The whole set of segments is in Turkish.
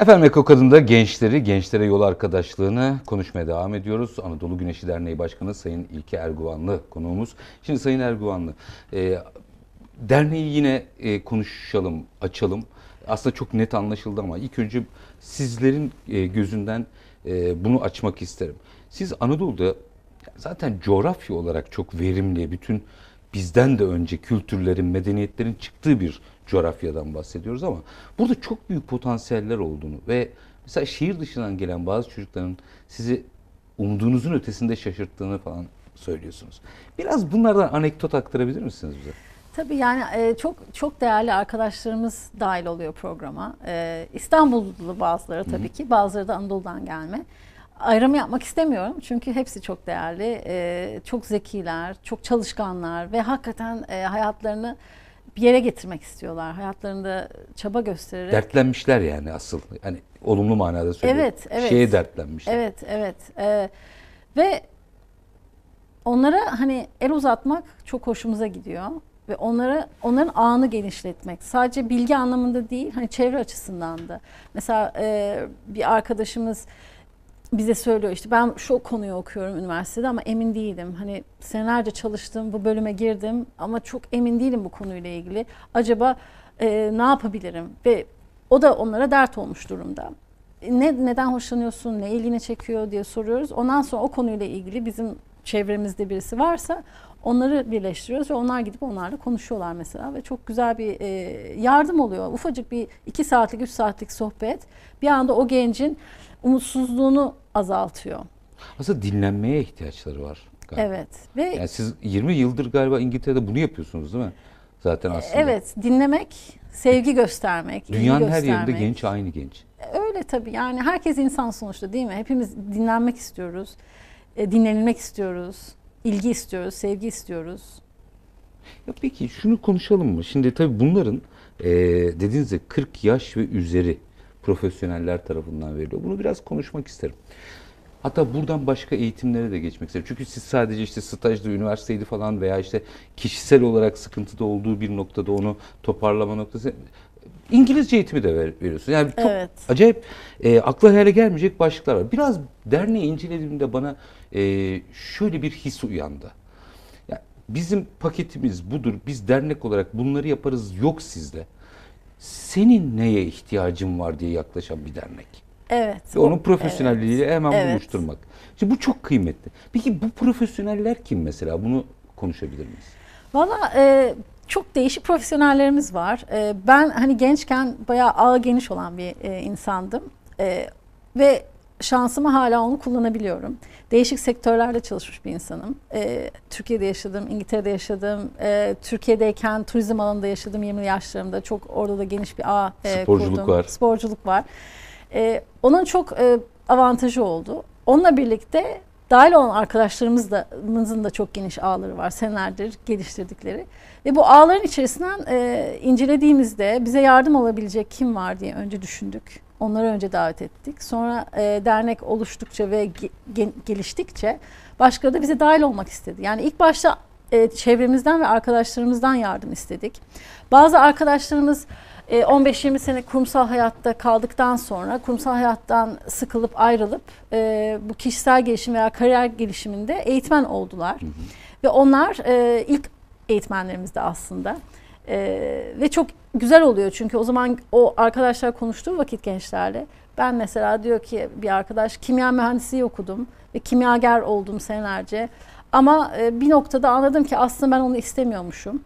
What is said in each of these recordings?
Efendim Eko Kadın'da gençleri, gençlere yol arkadaşlığını konuşmaya devam ediyoruz. Anadolu Güneşi Derneği Başkanı Sayın İlke Erguvanlı konuğumuz. Şimdi Sayın Erguvanlı, e, derneği yine e, konuşalım, açalım. Aslında çok net anlaşıldı ama ilk önce sizlerin e, gözünden e, bunu açmak isterim. Siz Anadolu'da zaten coğrafya olarak çok verimli, bütün bizden de önce kültürlerin, medeniyetlerin çıktığı bir coğrafyadan bahsediyoruz ama burada çok büyük potansiyeller olduğunu ve mesela şehir dışından gelen bazı çocukların sizi umduğunuzun ötesinde şaşırttığını falan söylüyorsunuz. Biraz bunlardan anekdot aktarabilir misiniz bize? Tabii yani e, çok çok değerli arkadaşlarımız dahil oluyor programa. E, İstanbullu bazıları tabii ki, bazıları da Anadolu'dan gelme. Ayrım yapmak istemiyorum çünkü hepsi çok değerli, e, çok zekiler, çok çalışkanlar ve hakikaten e, hayatlarını bir yere getirmek istiyorlar. Hayatlarında çaba göstererek. Dertlenmişler yani asıl. Hani olumlu manada söylüyorum. Evet, evet. Şeye dertlenmişler. Evet, evet. Ee, ve onlara hani el uzatmak çok hoşumuza gidiyor ve onlara onların ağını genişletmek sadece bilgi anlamında değil hani çevre açısından da mesela e, bir arkadaşımız bize söylüyor işte ben şu konuyu okuyorum üniversitede ama emin değilim. Hani senelerce çalıştım, bu bölüme girdim ama çok emin değilim bu konuyla ilgili. Acaba e, ne yapabilirim? Ve o da onlara dert olmuş durumda. Ne, neden hoşlanıyorsun, ne ilgini çekiyor diye soruyoruz. Ondan sonra o konuyla ilgili bizim çevremizde birisi varsa onları birleştiriyoruz ve onlar gidip onlarla konuşuyorlar mesela ve çok güzel bir e, yardım oluyor. Ufacık bir iki saatlik, üç saatlik sohbet bir anda o gencin umutsuzluğunu azaltıyor. Aslında dinlenmeye ihtiyaçları var. Galiba. Evet. Ve yani siz 20 yıldır galiba İngiltere'de bunu yapıyorsunuz değil mi? Zaten aslında. Evet, dinlemek, sevgi göstermek, Dünyanın her yerinde genç aynı genç. Öyle tabii. Yani herkes insan sonuçta değil mi? Hepimiz dinlenmek istiyoruz. E, dinlenilmek istiyoruz. İlgi istiyoruz, sevgi istiyoruz. Ya peki şunu konuşalım mı? Şimdi tabii bunların e, dediğiniz gibi 40 yaş ve üzeri profesyoneller tarafından veriliyor. Bunu biraz konuşmak isterim. Hatta buradan başka eğitimlere de geçmek isterim. Çünkü siz sadece işte stajda, üniversiteydi falan veya işte kişisel olarak sıkıntıda olduğu bir noktada onu toparlama noktası İngilizce eğitimi de ver, veriyorsun. Yani çok evet. acayip e, akla hayale gelmeyecek başlıklar var. Biraz derneği incelediğimde bana e, şöyle bir his uyandı. Yani bizim paketimiz budur. Biz dernek olarak bunları yaparız. Yok sizde senin neye ihtiyacın var diye yaklaşan bir dernek. Evet. Ve onun profesyonelliğiyle evet, hemen evet. buluşturmak. Şimdi bu çok kıymetli. Peki bu profesyoneller kim mesela? Bunu konuşabilir miyiz? Valla e, çok değişik profesyonellerimiz var. E, ben hani gençken bayağı ağı geniş olan bir e, insandım. E, ve şansımı hala onu kullanabiliyorum. Değişik sektörlerde çalışmış bir insanım. Ee, Türkiye'de yaşadım, İngiltere'de yaşadım. Ee, Türkiye'deyken turizm alanında yaşadım 20 yaşlarımda. Çok orada da geniş bir ağ e, Sporculuk kurdum. var. Sporculuk var. Ee, onun çok e, avantajı oldu. Onunla birlikte dahil olan arkadaşlarımızın da çok geniş ağları var senelerdir geliştirdikleri. Ve bu ağların içerisinden e, incelediğimizde bize yardım olabilecek kim var diye önce düşündük. Onları önce davet ettik. Sonra e, dernek oluştukça ve ge, geliştikçe başkaları da bize dahil olmak istedi. Yani ilk başta e, çevremizden ve arkadaşlarımızdan yardım istedik. Bazı arkadaşlarımız 15-20 e, sene kurumsal hayatta kaldıktan sonra kurumsal hayattan sıkılıp ayrılıp e, bu kişisel gelişim veya kariyer gelişiminde eğitmen oldular. Hı hı. Ve onlar e, ilk eğitmenlerimizde aslında. Ee, ve çok güzel oluyor çünkü o zaman o arkadaşlar konuştuğu vakit gençlerle ben mesela diyor ki bir arkadaş kimya mühendisliği okudum ve kimyager oldum senelerce ama e, bir noktada anladım ki aslında ben onu istemiyormuşum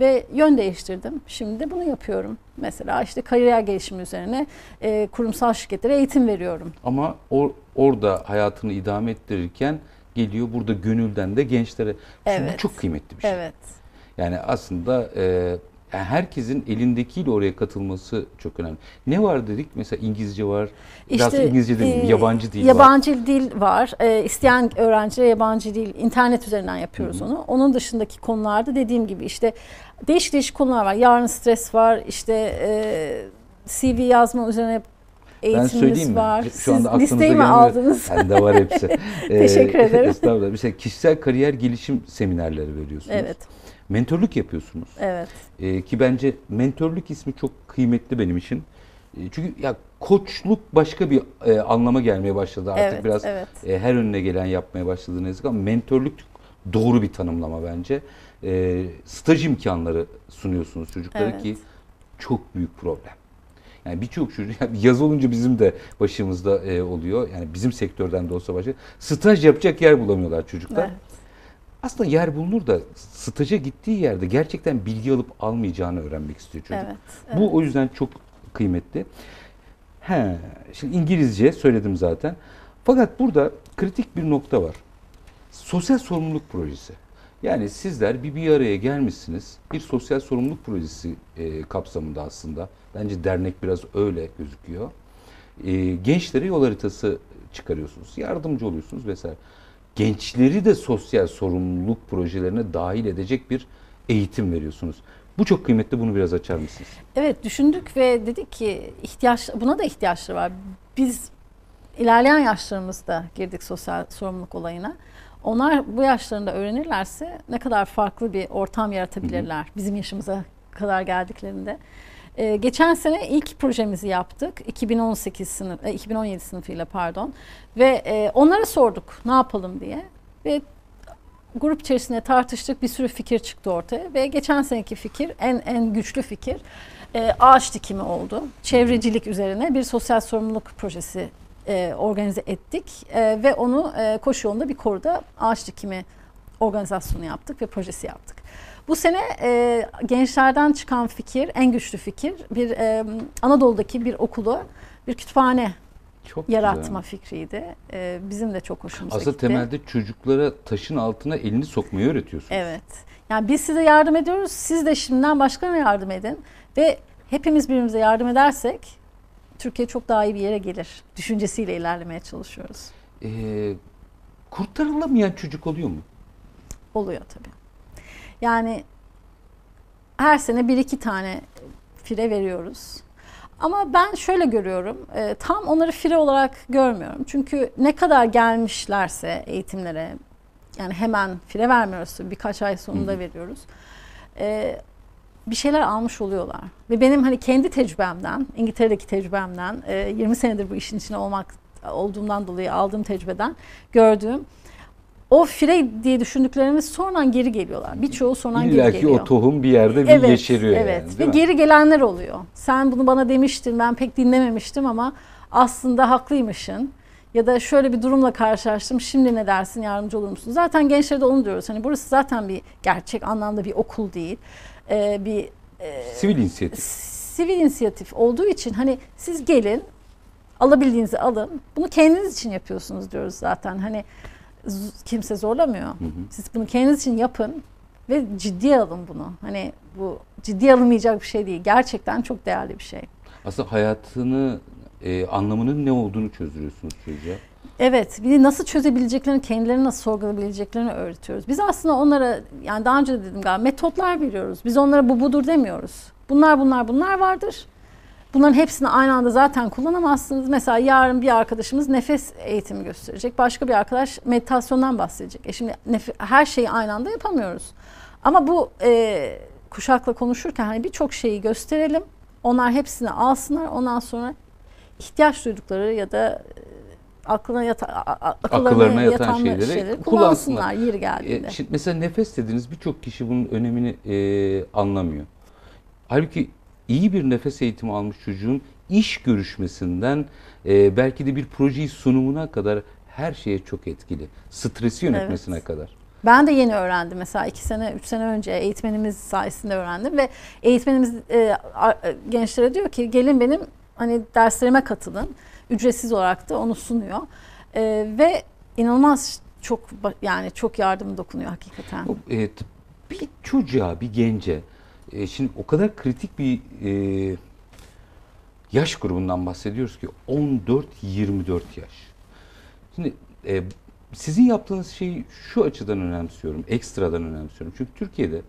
ve yön değiştirdim. Şimdi de bunu yapıyorum. Mesela işte kariyer gelişimi üzerine e, kurumsal şirketlere eğitim veriyorum. Ama or, orada hayatını idame ettirirken geliyor burada gönülden de gençlere. Evet. Bu çok kıymetli bir şey. Evet. Yani aslında e, yani herkesin elindekiyle oraya katılması çok önemli. Ne var dedik? Mesela İngilizce var. Biraz işte, İngilizce değil, e, yabancı dil yabancı var. Yabancı dil var. E, isteyen öğrencilere yabancı dil, internet üzerinden yapıyoruz Hı-hı. onu. Onun dışındaki konularda dediğim gibi işte değişik değişik konular var. Yarın stres var. İşte e, CV yazma üzerine eğitimimiz ben söyleyeyim mi? var. Şu anda Siz listeyi mi aldınız? Bende var hepsi. Teşekkür ee, ederim. Estağfurullah. Mesela kişisel kariyer gelişim seminerleri veriyorsunuz. Evet mentörlük yapıyorsunuz. Evet. Ee, ki bence mentörlük ismi çok kıymetli benim için. E, Çünkü ya koçluk başka bir e, anlama gelmeye başladı artık Evet, biraz evet. e, her önüne gelen yapmaya başladı ne yazık ama mentörlük doğru bir tanımlama bence. E, staj imkanları sunuyorsunuz çocuklara Evet. ki çok büyük problem. Yani birçok çocuk yaz olunca bizim de başımızda e, oluyor. Yani bizim sektörden de olsa başka staj yapacak yer bulamıyorlar çocuklar. Evet. Aslında yer bulunur da staja gittiği yerde gerçekten bilgi alıp almayacağını öğrenmek istiyor çocuk. Evet. Bu o yüzden çok kıymetli. He, şimdi İngilizce söyledim zaten. Fakat burada kritik bir nokta var. Sosyal sorumluluk projesi. Yani sizler bir bir araya gelmişsiniz. Bir sosyal sorumluluk projesi e, kapsamında aslında. Bence dernek biraz öyle gözüküyor. E, gençlere yol haritası çıkarıyorsunuz. Yardımcı oluyorsunuz vesaire. Gençleri de sosyal sorumluluk projelerine dahil edecek bir eğitim veriyorsunuz. Bu çok kıymetli. Bunu biraz açar mısınız? Evet düşündük ve dedik ki ihtiyaç buna da ihtiyaçları var. Biz ilerleyen yaşlarımızda girdik sosyal sorumluluk olayına. Onlar bu yaşlarında öğrenirlerse ne kadar farklı bir ortam yaratabilirler bizim yaşımıza kadar geldiklerinde. Ee, geçen sene ilk projemizi yaptık. 2018 sınıf, e, 2017 sınıfıyla pardon. Ve e, onlara sorduk ne yapalım diye. Ve grup içerisinde tartıştık. Bir sürü fikir çıktı ortaya ve geçen seneki fikir en en güçlü fikir e, ağaç dikimi oldu. Çevrecilik üzerine bir sosyal sorumluluk projesi e, organize ettik E, ve onu e, koşu yolunda bir koruda ağaç dikimi organizasyonu yaptık ve projesi yaptık. Bu sene e, gençlerden çıkan fikir, en güçlü fikir bir e, Anadolu'daki bir okulu bir kütüphane Çok yaratma güzel. fikriydi. E, bizim de çok hoşumuza Aslında gitti. temelde çocuklara taşın altına elini sokmayı öğretiyorsunuz. Evet. Yani biz size yardım ediyoruz. Siz de şimdiden başkalarına yardım edin. Ve hepimiz birbirimize yardım edersek Türkiye çok daha iyi bir yere gelir. Düşüncesiyle ilerlemeye çalışıyoruz. Ee, kurtarılamayan çocuk oluyor mu? Oluyor tabii. Yani her sene bir iki tane fire veriyoruz. Ama ben şöyle görüyorum, e, tam onları fire olarak görmüyorum. Çünkü ne kadar gelmişlerse eğitimlere, yani hemen fire vermiyoruz, birkaç ay sonunda veriyoruz. E, bir şeyler almış oluyorlar. Ve benim hani kendi tecrübemden, İngiltere'deki tecrübemden, e, 20 senedir bu işin içine olmak olduğumdan dolayı aldığım tecrübeden gördüğüm o fire diye düşündüklerimiz sonradan geri geliyorlar. Birçoğu sonradan geri İlla geliyor. ki o tohum bir yerde bir evet, yeşeriyor evet. yani. Ve mi? geri gelenler oluyor. Sen bunu bana demiştin, ben pek dinlememiştim ama aslında haklıymışsın. Ya da şöyle bir durumla karşılaştım. Şimdi ne dersin? Yardımcı olur musun? Zaten gençlere de onu diyoruz. Hani burası zaten bir gerçek anlamda bir okul değil. Ee, bir Sivil inisiyatif. sivil inisiyatif olduğu için hani siz gelin alabildiğinizi alın. Bunu kendiniz için yapıyorsunuz diyoruz zaten. Hani kimse zorlamıyor. Siz bunu kendiniz için yapın ve ciddiye alın bunu. Hani bu ciddiye alınmayacak bir şey değil. Gerçekten çok değerli bir şey. Aslında hayatını, e, anlamının ne olduğunu çözdürüyorsunuz çocuğa. Evet, bir de nasıl çözebileceklerini, kendilerini nasıl sorgulayabileceklerini öğretiyoruz. Biz aslında onlara, yani daha önce de dedim galiba, metotlar veriyoruz. Biz onlara bu budur demiyoruz. Bunlar bunlar bunlar vardır. Bunların hepsini aynı anda zaten kullanamazsınız. Mesela yarın bir arkadaşımız nefes eğitimi gösterecek. Başka bir arkadaş meditasyondan bahsedecek. E şimdi her şeyi aynı anda yapamıyoruz. Ama bu e, kuşakla konuşurken hani birçok şeyi gösterelim. Onlar hepsini alsınlar. Ondan sonra ihtiyaç duydukları ya da e, aklına yata, akıllarına, Akıllarına yatan yatan şeyleri şeyleri kullansınlar. kullansınlar yeri geldiğinde. E, şimdi mesela nefes dediniz birçok kişi bunun önemini e, anlamıyor. Halbuki iyi bir nefes eğitimi almış çocuğun iş görüşmesinden e, belki de bir projeyi sunumuna kadar her şeye çok etkili. Stresi yönetmesine Evet. kadar. Ben de yeni öğrendim mesela iki sene, üç sene önce eğitmenimiz sayesinde öğrendim ve eğitmenimiz e, e, gençlere diyor ki gelin benim hani derslerime katılın. Ücretsiz olarak da onu sunuyor. E, ve inanılmaz çok yani çok yardım dokunuyor hakikaten. O, e, t- bir çocuğa, bir gence, e, şimdi o kadar kritik bir e, yaş grubundan bahsediyoruz ki 14-24 yaş. Şimdi e, sizin yaptığınız şeyi şu açıdan önemsiyorum, ekstradan önemsiyorum. Çünkü Türkiye'de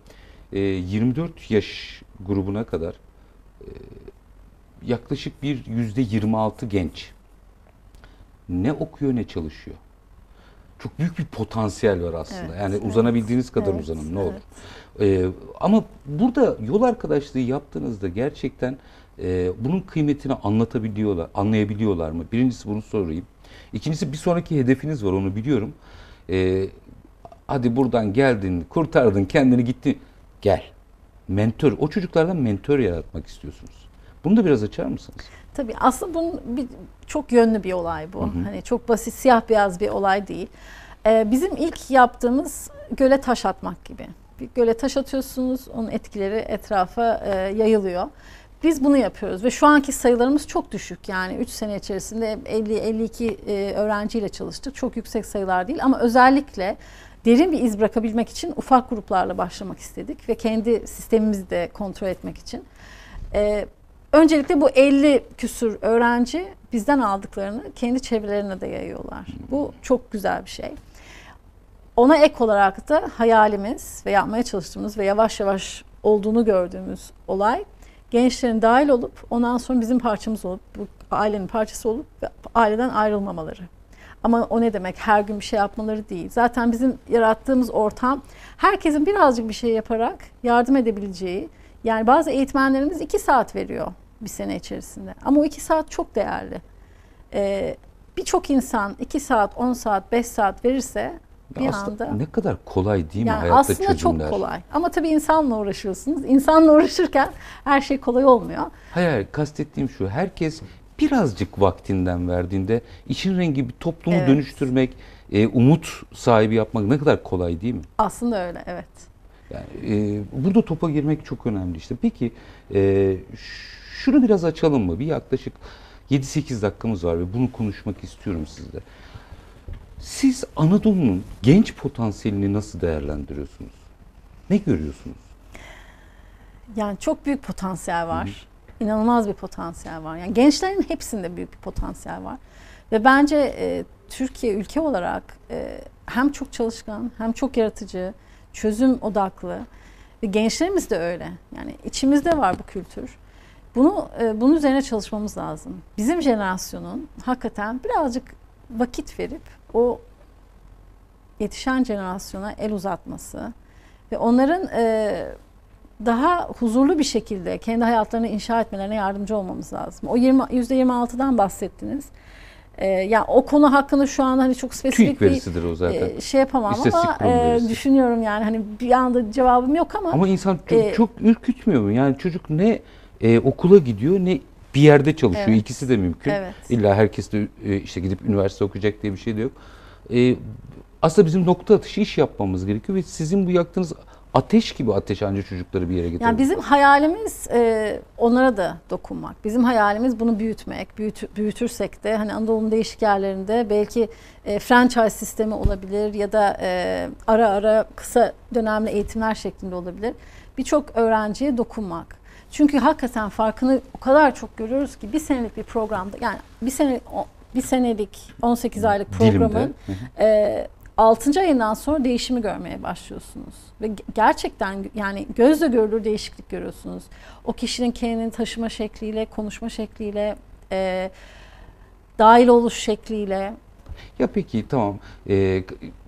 e, 24 yaş grubuna kadar e, yaklaşık bir yüzde 26 genç ne okuyor ne çalışıyor. Çok büyük bir potansiyel var aslında. Evet, yani evet, uzanabildiğiniz kadar evet, uzanın ne olur. evet. Ee, ama burada yol arkadaşlığı yaptığınızda gerçekten e, bunun kıymetini anlatabiliyorlar, anlayabiliyorlar mı? Birincisi bunu sorayım. İkincisi bir sonraki hedefiniz var onu biliyorum. E, hadi buradan geldin, kurtardın kendini gitti. Gel. Mentor. O çocuklardan mentor yaratmak istiyorsunuz. Bunu da biraz açar mısınız? Tabii aslında bunun bir, çok yönlü bir olay bu. Hı hı. Hani çok basit siyah beyaz bir olay değil. Ee, bizim ilk yaptığımız göle taş atmak gibi. Bir göle taş atıyorsunuz, onun etkileri etrafa e, yayılıyor. Biz bunu yapıyoruz ve şu anki sayılarımız çok düşük. Yani 3 sene içerisinde 50-52 e, öğrenciyle çalıştık. Çok yüksek sayılar değil ama özellikle derin bir iz bırakabilmek için ufak gruplarla başlamak istedik ve kendi sistemimizi de kontrol etmek için. Ee, öncelikle bu 50 küsür öğrenci bizden aldıklarını kendi çevrelerine de yayıyorlar. Bu çok güzel bir şey. Ona ek olarak da hayalimiz ve yapmaya çalıştığımız ve yavaş yavaş olduğunu gördüğümüz olay gençlerin dahil olup ondan sonra bizim parçamız olup bu ailenin parçası olup ve aileden ayrılmamaları. Ama o ne demek? Her gün bir şey yapmaları değil. Zaten bizim yarattığımız ortam herkesin birazcık bir şey yaparak yardım edebileceği. Yani bazı eğitmenlerimiz iki saat veriyor bir sene içerisinde. Ama o iki saat çok değerli. Ee, Birçok insan iki saat, on saat, beş saat verirse bir aslında anda ne kadar kolay değil mi yani hayatta aslında çözümler? çok kolay. Ama tabii insanla uğraşıyorsunuz. İnsanla uğraşırken her şey kolay olmuyor. Hayır, hayır kastettiğim şu. Herkes birazcık vaktinden verdiğinde işin rengi bir toplumu Evet. dönüştürmek, e, umut sahibi yapmak ne kadar kolay değil mi? Aslında öyle evet. Yani e, burada topa girmek çok önemli işte. Peki e, şunu biraz açalım mı? Bir yaklaşık 7-8 dakikamız var ve bunu konuşmak istiyorum sizle. Siz Anadolu'nun genç potansiyelini nasıl değerlendiriyorsunuz? Ne görüyorsunuz? Yani çok büyük potansiyel var. İnanılmaz bir potansiyel var. Yani gençlerin hepsinde büyük bir potansiyel var. Ve bence e, Türkiye ülke olarak e, hem çok çalışkan, hem çok yaratıcı, çözüm odaklı ve gençlerimiz de öyle. Yani içimizde var bu kültür. Bunu e, bunun üzerine çalışmamız lazım. Bizim jenerasyonun hakikaten birazcık vakit verip o yetişen jenerasyona el uzatması ve onların e, daha huzurlu bir şekilde kendi hayatlarını inşa etmelerine yardımcı olmamız lazım. O 20 %26'dan bahsettiniz. Ee, yani o konu hakkında şu an hani çok spesifik TÜİK bir o zaten. e, şey yapamam İstatistik ama e, düşünüyorum yani hani bir anda cevabım yok ama, Ama insan çok, e, çok ürkütmüyor mu? Yani çocuk ne e, okula gidiyor ne bir yerde çalışıyor. Evet. İkisi de mümkün. Evet. İlla herkes de e, işte gidip üniversite okuyacak diye bir şey de yok. E, aslında bizim nokta atışı iş yapmamız gerekiyor ve sizin bu yaktığınız ateş gibi ateş ancak çocukları bir yere getirebilir. Yani bizim hayalimiz e, onlara da dokunmak. Bizim hayalimiz bunu büyütmek. Büyüt, büyütürsek de hani Anadolu'nun değişik yerlerinde belki e, franchise sistemi olabilir ya da e, ara ara kısa dönemli eğitimler şeklinde olabilir. Birçok öğrenciye dokunmak. Çünkü hakikaten farkını o kadar çok görüyoruz ki bir senelik bir programda yani bir sene bir senelik 18 aylık programın e, 6. ayından sonra değişimi görmeye başlıyorsunuz. Ve ge- gerçekten yani gözle görülür değişiklik görüyorsunuz. O kişinin kendini taşıma şekliyle, konuşma şekliyle, e, dahil oluş şekliyle. Ya peki tamam Ee,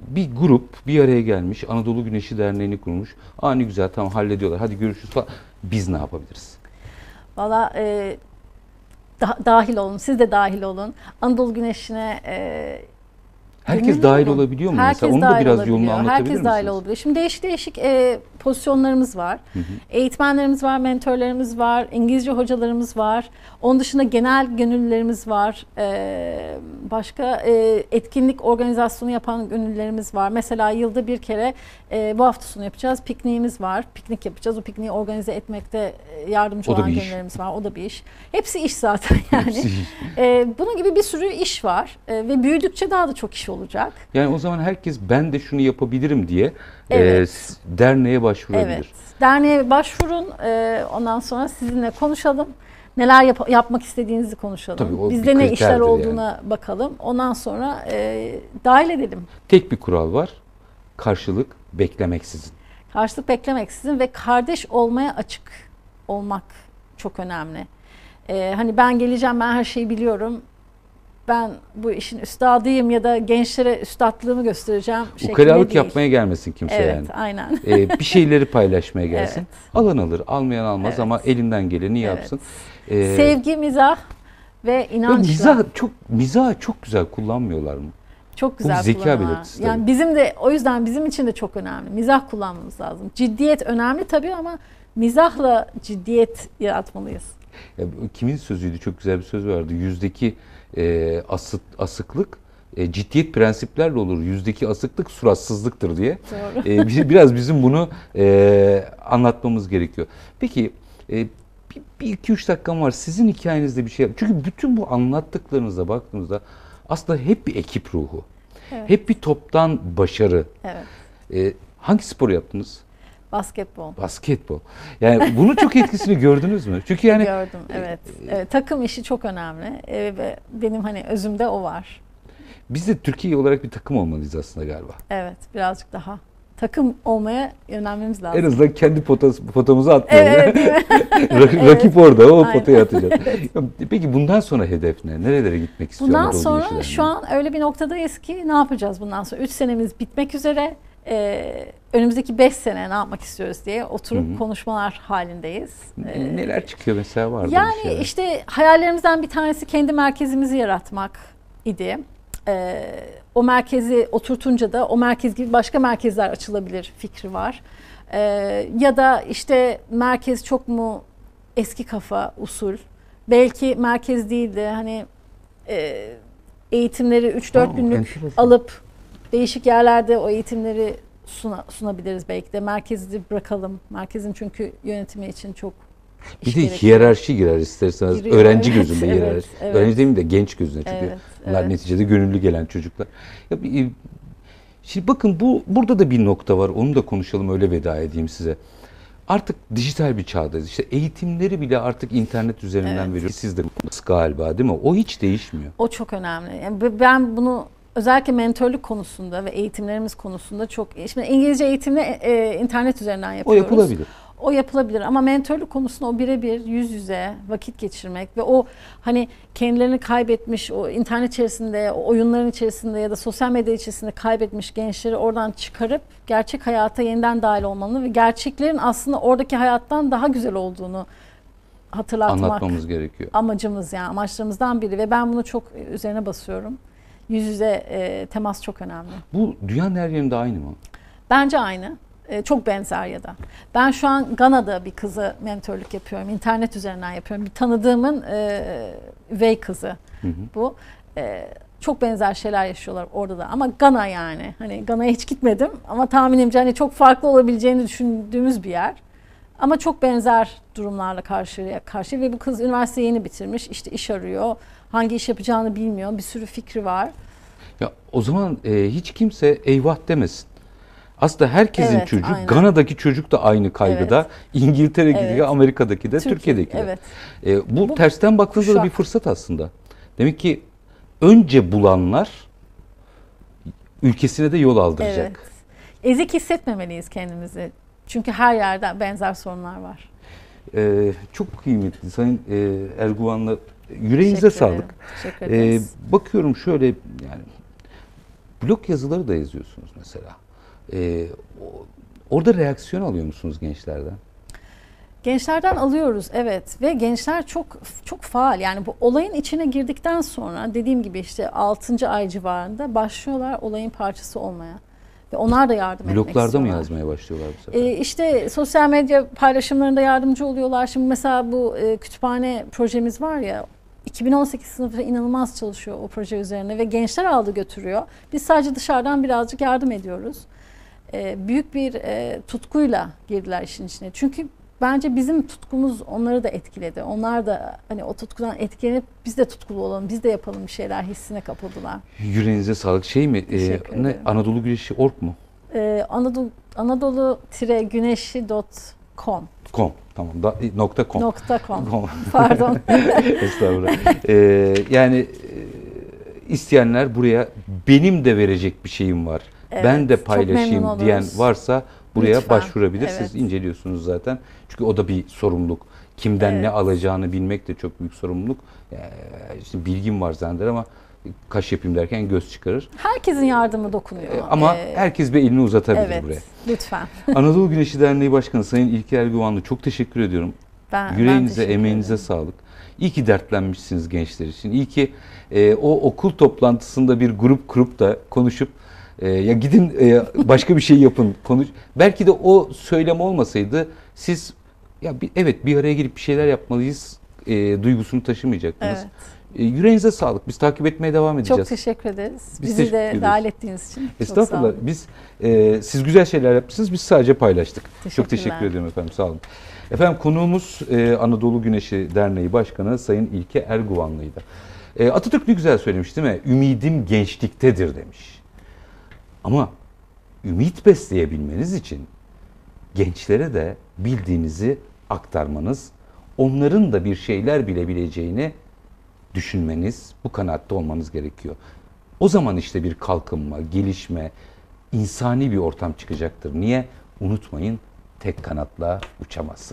bir grup bir araya gelmiş Anadolu Güneşi Derneği'ni kurmuş. Aa ne güzel tamam hallediyorlar hadi görüşürüz falan. Biz ne yapabiliriz? Valla e, da- dahil olun, siz de dahil olun. Anadolu Güneşi'ne e, Herkes dahil olun. olabiliyor mu? Herkes Mesela onu da dahil biraz olabiliyor. yolunu anlatabilir Herkes dahil misiniz? olabiliyor. Şimdi değişik değişik e, pozisyonlarımız var. Eğitmenlerimiz var, mentorlarımız var, İngilizce hocalarımız var. Onun dışında genel gönüllülerimiz var. E, başka e, etkinlik organizasyonu yapan gönüllülerimiz var. Mesela yılda bir kere e, bu hafta sonu yapacağız. Pikniğimiz var. Piknik yapacağız. O pikniği organize etmekte e, yardımcı O olan gönüllülerimiz var. O da bir iş. Hepsi iş zaten yani. Hepsi- E, bunun gibi bir sürü iş var. E, ve büyüdükçe daha da çok iş olacak. Yani o zaman herkes ben de şunu yapabilirim diye Evet. e, derneğe başvurabilir. Evet. Derneğe başvurun. Ee, ondan sonra sizinle konuşalım. Neler yap- yapmak istediğinizi konuşalım. Tabii Bizde ne işler olduğuna bakalım. Ondan sonra e, dahil edelim. Tek bir kural var. Karşılık beklemeksizin. Karşılık beklemeksizin ve kardeş olmaya açık olmak çok önemli. Ee, hani ben geleceğim, ben her şeyi biliyorum. Ben bu işin üstadıyım ya da gençlere üstadlığımı göstereceğim Ukalalık değil. yapmaya gelmesin kimse Evet, yani. aynen. Ee, bir şeyleri paylaşmaya gelsin. Evet. Alan alır, almayan almaz Evet. ama elinden geleni Evet. yapsın. Ee, Sevgi, mizah ve inançla. mizah çok mizah çok güzel kullanmıyorlar mı? Çok güzel zeka kullanıyorlar. belirtisi Yani tabii. bizim de o yüzden bizim için de çok önemli. Mizah kullanmamız lazım. Ciddiyet önemli tabii ama mizahla ciddiyet yaratmalıyız. Ya, bu kimin sözüydü? Çok güzel bir söz vardı. Yüzdeki e, asık, asıklık e, ciddiyet prensiplerle olur. Yüzdeki asıklık suratsızlıktır diye. Doğru. E, bi- biraz bizim bunu e, anlatmamız gerekiyor. Peki e, bir, bir iki üç dakikam var. Sizin hikayenizde bir şey Çünkü bütün bu anlattıklarınıza baktığımızda aslında hep bir ekip ruhu. Evet. Hep bir toptan başarı. Evet. E, hangi spor yaptınız? Basketbol. Basketbol. Yani bunun çok etkisini gördünüz mü? Çünkü yani Gördüm. Evet. evet. Takım işi çok önemli. Ve benim hani özümde o var. Biz de Türkiye olarak bir takım olmalıyız aslında galiba. Evet. Birazcık daha takım olmaya yönelmemiz lazım. En azından kendi potası, potamızı atmayalım. Evet, değil mi? Rak- Evet. Rakip orada, o Aynen. potaya atacağız. Ya, Peki bundan sonra hedef ne? Nerelere gitmek istiyor Bundan sonra şu an öyle bir noktadayız ki ne yapacağız bundan sonra? 3 senemiz bitmek üzere. Ee, önümüzdeki 5 sene ne yapmak istiyoruz diye oturup Hı hı. konuşmalar halindeyiz. Ee, Neler çıkıyor mesela vardı Yani şeyler. işte hayallerimizden bir tanesi kendi merkezimizi yaratmak idi. Ee, o merkezi oturtunca da o merkez gibi başka merkezler açılabilir fikri var. Ee, ya da işte merkez çok mu eski kafa usul. Belki merkez değil de hani e, eğitimleri 3-4 Aa, günlük enteresan. alıp değişik yerlerde o eğitimleri suna, sunabiliriz belki de. Merkezi bırakalım. Merkezin çünkü yönetimi için çok Bir de gerekiyor. hiyerarşi girer isterseniz. Giriyor, öğrenci evet, gözünde evet, hiyerarşi. evet. Öğrenci demeyeyim de genç gözüne çünkü. Evet, Bunlar evet. neticede gönüllü gelen çocuklar. Ya, bir- şimdi bakın bu burada da bir nokta var. Onu da konuşalım öyle veda edeyim size. Artık dijital bir çağdayız. İşte eğitimleri bile artık internet üzerinden Evet. veriyor. Siz de galiba değil mi? O hiç değişmiyor. O çok önemli. Yani ben bunu özellikle mentörlük konusunda ve eğitimlerimiz konusunda çok şimdi İngilizce eğitimle e, internet üzerinden O yapıyoruz. yapılabilir. O yapılabilir ama mentörlük konusunda o birebir yüz yüze vakit geçirmek ve o hani kendilerini kaybetmiş o internet içerisinde, o oyunların içerisinde ya da sosyal medya içerisinde kaybetmiş gençleri oradan çıkarıp gerçek hayata yeniden dahil olmalı ve gerçeklerin aslında oradaki hayattan daha güzel olduğunu hatırlatmak Anlatmamız gerekiyor. amacımız yani amaçlarımızdan biri ve ben bunu çok üzerine basıyorum. Yüz yüze e, temas çok önemli. Bu dünyanın her yerinde aynı mı? Bence aynı. E, çok benzer ya da. Ben şu an Gana'da bir kızı mentörlük yapıyorum. İnternet üzerinden yapıyorum. Bir tanıdığımın e, üvey kızı Hı hı. bu. E, çok benzer şeyler yaşıyorlar orada da. Ama Gana yani. Hani Gana'ya hiç gitmedim ama tahminimce hani çok farklı olabileceğini düşündüğümüz bir yer. Ama çok benzer durumlarla karşıya karşı ve bu kız üniversite yeni bitirmiş. İşte iş arıyor. Hangi iş yapacağını bilmiyor. Bir sürü fikri var. Ya o zaman e, hiç kimse eyvah demesin. Aslında herkesin Evet, çocuğu, aynen. Gana'daki çocuk da aynı kaygıda, İngiltere'deki, Evet. Amerika'daki de, Türkiye- Türkiye'deki de. Evet. E, bu, Bu tersten baktığınızda da bir fırsat aslında. Demek ki önce bulanlar ülkesine de yol aldıracak. Evet. Ezik hissetmemeliyiz kendimizi. Çünkü her yerde benzer sorunlar var. E, çok kıymetli Sayın e, Erguvan'la yüreğinize Teşekkür ederim. sağlık. Teşekkür E, ederiz. bakıyorum şöyle yani blog yazıları da yazıyorsunuz mesela. E, o- orada reaksiyon alıyor musunuz gençlerden? Gençlerden alıyoruz evet ve gençler çok çok faal. Yani bu olayın içine girdikten sonra dediğim gibi işte 6. ay civarında başlıyorlar olayın parçası olmaya. Ve onlar da yardım etmek Bloglarda mı istiyorlar. yazmaya başlıyorlar bu sefer? Ee, işte sosyal medya paylaşımlarında yardımcı oluyorlar. Şimdi mesela bu e, kütüphane projemiz var ya 2018 sınıfı inanılmaz çalışıyor o proje üzerine ve gençler aldı götürüyor. Biz sadece dışarıdan birazcık yardım ediyoruz. Ee, büyük bir e, tutkuyla girdiler işin içine. Çünkü bence bizim tutkumuz onları da etkiledi. Onlar da hani o tutkudan etkilenip biz de tutkulu olalım, biz de yapalım bir şeyler hissine kapıldılar. Yüreğinize sağlık. Şey mi? e, ne. Anadolu Güneşi ork mu? Ee, Anadolu Anadolu-güneşi.com Com. Tamam. Da, nokta com. nokta com. Pardon. Estağfurullah. Ee, yani e, isteyenler buraya benim de verecek bir şeyim var. Evet, ben de paylaşayım diyen varsa buraya Lütfen, başvurabilir. Siz evet. inceliyorsunuz zaten. Çünkü o da bir sorumluluk. Kimden ne Evet. alacağını bilmek de çok büyük sorumluluk. Ee, işte bilgim var zanneder ama kaş yapayım derken göz çıkarır. Herkesin yardımı dokunuyor. E, Ama Ee, herkes bir elini uzatabilir evet, buraya. lütfen. Anadolu Güneşi Derneği Başkanı Sayın İlker Erguvanlı çok teşekkür ediyorum. Ben, ben Yüreğinize, teşekkür emeğinize ederim. sağlık. İyi ki dertlenmişsiniz gençler için. İyi ki e, o okul toplantısında bir grup kurup da konuşup e, ya gidin e, başka bir şey yapın konuş. Belki de o söylem olmasaydı siz ya bir, evet bir araya gelip bir şeyler yapmalıyız e, duygusunu taşımayacaktınız. Evet. E, yüreğinize sağlık. Biz takip etmeye devam edeceğiz. Çok teşekkür ederiz. Biz Bizi teşekkür de ederiz. dahil ettiğiniz için. çok sağ Estağfurullah. olun. Biz e, siz güzel şeyler yapmışsınız. Biz sadece paylaştık. Çok teşekkür ediyorum efendim. Sağ olun. Efendim konuğumuz e, Anadolu Güneşi Derneği Başkanı Sayın İlke Erguvanlı'ydı. E, Atatürk ne güzel söylemiş değil mi? Ümidim gençliktedir demiş. Ama ümit besleyebilmeniz için gençlere de bildiğinizi aktarmanız, onların da bir şeyler bilebileceğini düşünmeniz, bu kanaatte olmanız gerekiyor. O zaman işte bir kalkınma, gelişme, insani bir ortam çıkacaktır. Niye? Unutmayın tek kanatla uçamazsın.